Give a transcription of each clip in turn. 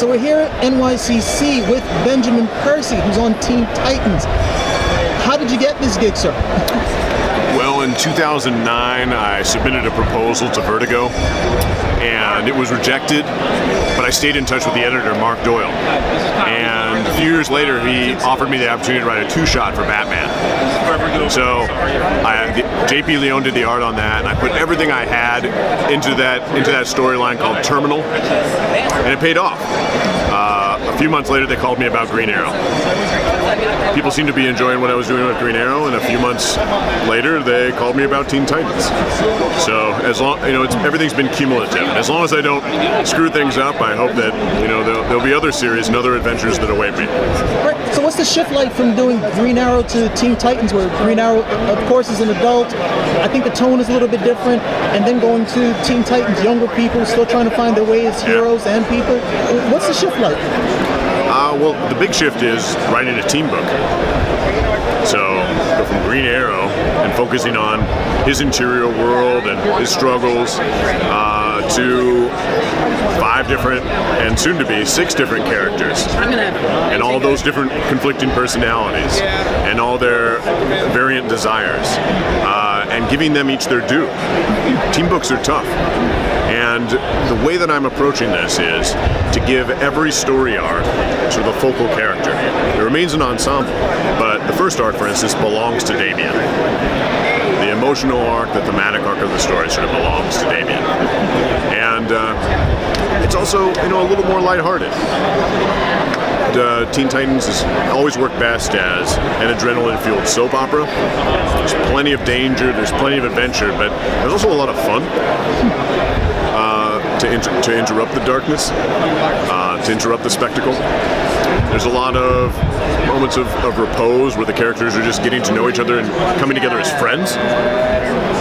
So we're here at NYCC with Benjamin Percy, who's on Teen Titans. How did you get this gig, sir? Well, in 2009, I submitted a proposal to Vertigo, and it was rejected. But I stayed in touch with the editor, Mark Doyle, and a few years later, he offered me the opportunity to write a two-shot for Batman. So, I, JP Leon did the art on that, and I put everything I had into that into that storyline called Terminal, and it paid off. Uh, a few months later, they called me about Green Arrow. People seemed to be enjoying what I was doing with Green Arrow, and a few months later, they called me about Teen Titans. So as long you know, everything's been cumulative. As long as I don't screw things up, I hope that you know there'll, there'll be other series and other adventures that await me. Right. So what's the shift like from doing Green Arrow to Teen Titans, where Green Arrow, of course, is an adult. I think the tone is a little bit different, and then going to Teen Titans, younger people still trying to find their way as heroes yeah. and people. What's the shift like? Uh, well, the big shift is writing a team book. So go from Green Arrow and focusing on his interior world and his struggles uh, to five different and soon to be six different characters and all those different conflicting personalities and all their variant desires uh, and giving them each their due. Team books are tough. And the way that I'm approaching this is to give every story arc to the focal character. It remains an ensemble, but the first arc, for instance, belongs to Damian. The emotional arc, the thematic arc of the story sort of belongs to Damian. And uh, it's also, you know, a little more lighthearted. Uh, Teen Titans has always worked best as an adrenaline-fueled soap opera. There's plenty of danger, there's plenty of adventure, but there's also a lot of fun to, inter- to interrupt the darkness, uh, to interrupt the spectacle. There's a lot of moments of, of repose where the characters are just getting to know each other and coming together as friends.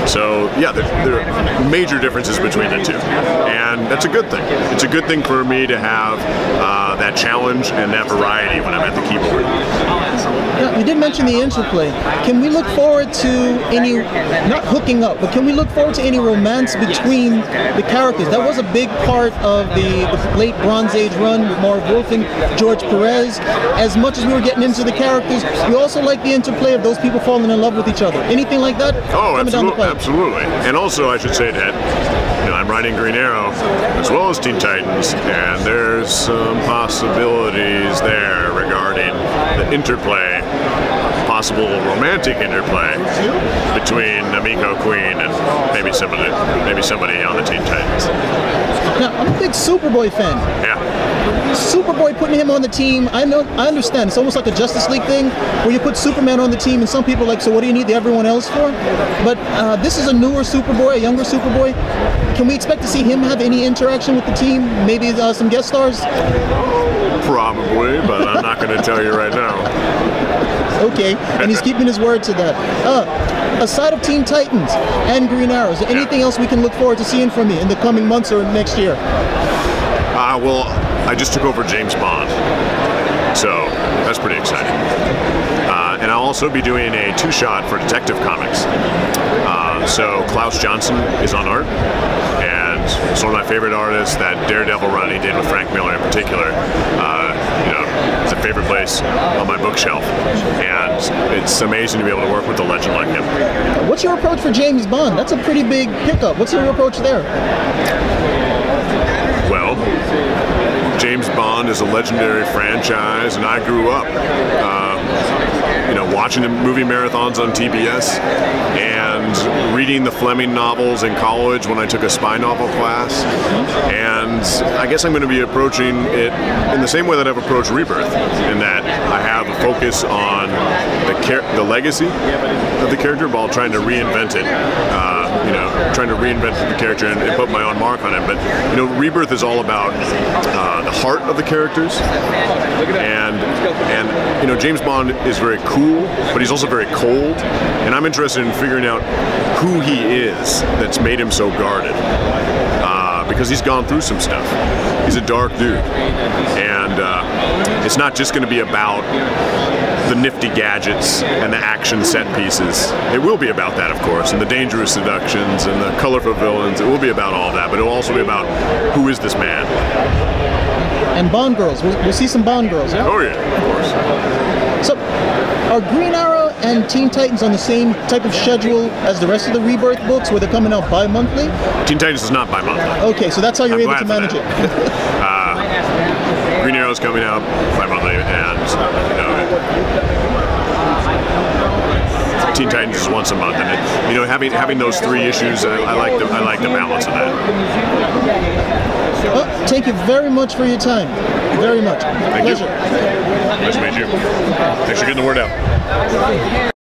So yeah, there, there, are major differences between the two, and that's a good thing. It's a good thing for me to have uh, that challenge and that variety when I'm at the keyboard. You did mention the interplay. Can we look forward to any, not hooking up, but can we look forward to any romance between the characters? That was a big part of the, the late Bronze Age run with Marv Wolfman and George Perez. As much as we were getting into the characters, we also like the interplay of those people falling in love with each other. Anything like that? Oh, absolutely, absolutely. And also, I should say that I'm writing Green Arrow as well as Teen Titans, and there's some possibilities there regarding the interplay possible romantic interplay between Emiko Queen and maybe somebody, maybe somebody on the Teen Titans. Now, I'm a big Superboy fan. Yeah. Superboy putting him on the team, I know, I understand. It's almost like a Justice League thing, where you put Superman on the team, and some people are like, so what do you need everyone else for? But uh, this is a newer Superboy, a younger Superboy. Can we expect to see him have any interaction with the team? Maybe uh, some guest stars? Probably, but I'm not going to tell you right now. Okay, and he's keeping his word to that. Uh, aside of Teen Titans and Green Arrows, anything else we can look forward to seeing from you in the coming months or next year? Uh, well, I just took over James Bond, so that's pretty exciting. Uh, and I'll also be doing a two-shot for Detective Comics. Uh, so Klaus Janson is on art, and it's one of my favorite artists. That Daredevil run he did with Frank Miller in particular. Uh, you know, it's a favorite place on my bookshelf, and it's amazing to be able to work with a legend like him. What's your approach for James Bond? That's a pretty big pickup. What's your approach there? Well, James Bond is a legendary franchise, and I grew up, uh, you know, watching the movie marathons on TBS and reading the Fleming novels in college when I took a spy novel class. And I guess I'm going to be approaching it in the same way that I've approached Rebirth, in that I have a focus on the the legacy of the character while trying to reinvent it. Uh, you know, trying to reinvent the character and, and, put my own mark on it. But you know, Rebirth is all about uh, the heart of the characters, and and you know, James Bond is very cool, but he's also very cold, and I'm interested in figuring out who he is that's made him so guarded. Uh, because he's gone through some stuff. He's a dark dude, and uh, it's not just going to be about the nifty gadgets and the action set pieces. It will be about that, of course, and the dangerous seductions and the colorful villains. It will be about all that, but it will also be about who is this man and Bond Girls. We'll, we'll see some Bond Girls. Yeah? Oh yeah, of course. So, are Green Arrow and Teen Titans on the same type of schedule as the rest of the Rebirth books, where they're coming out bi-monthly? Teen Titans is not bi-monthly. Okay, so that's how you're I'm able to manage it. uh, Green is coming out bi-monthly, and you know, Teen Titans is once a month, and it, you know, having having those three issues, uh, I like the I like the balance of that. Well, thank you very much for your time. Very much. Thank you. Pleasure. Nice to meet you. Thanks for getting the word out.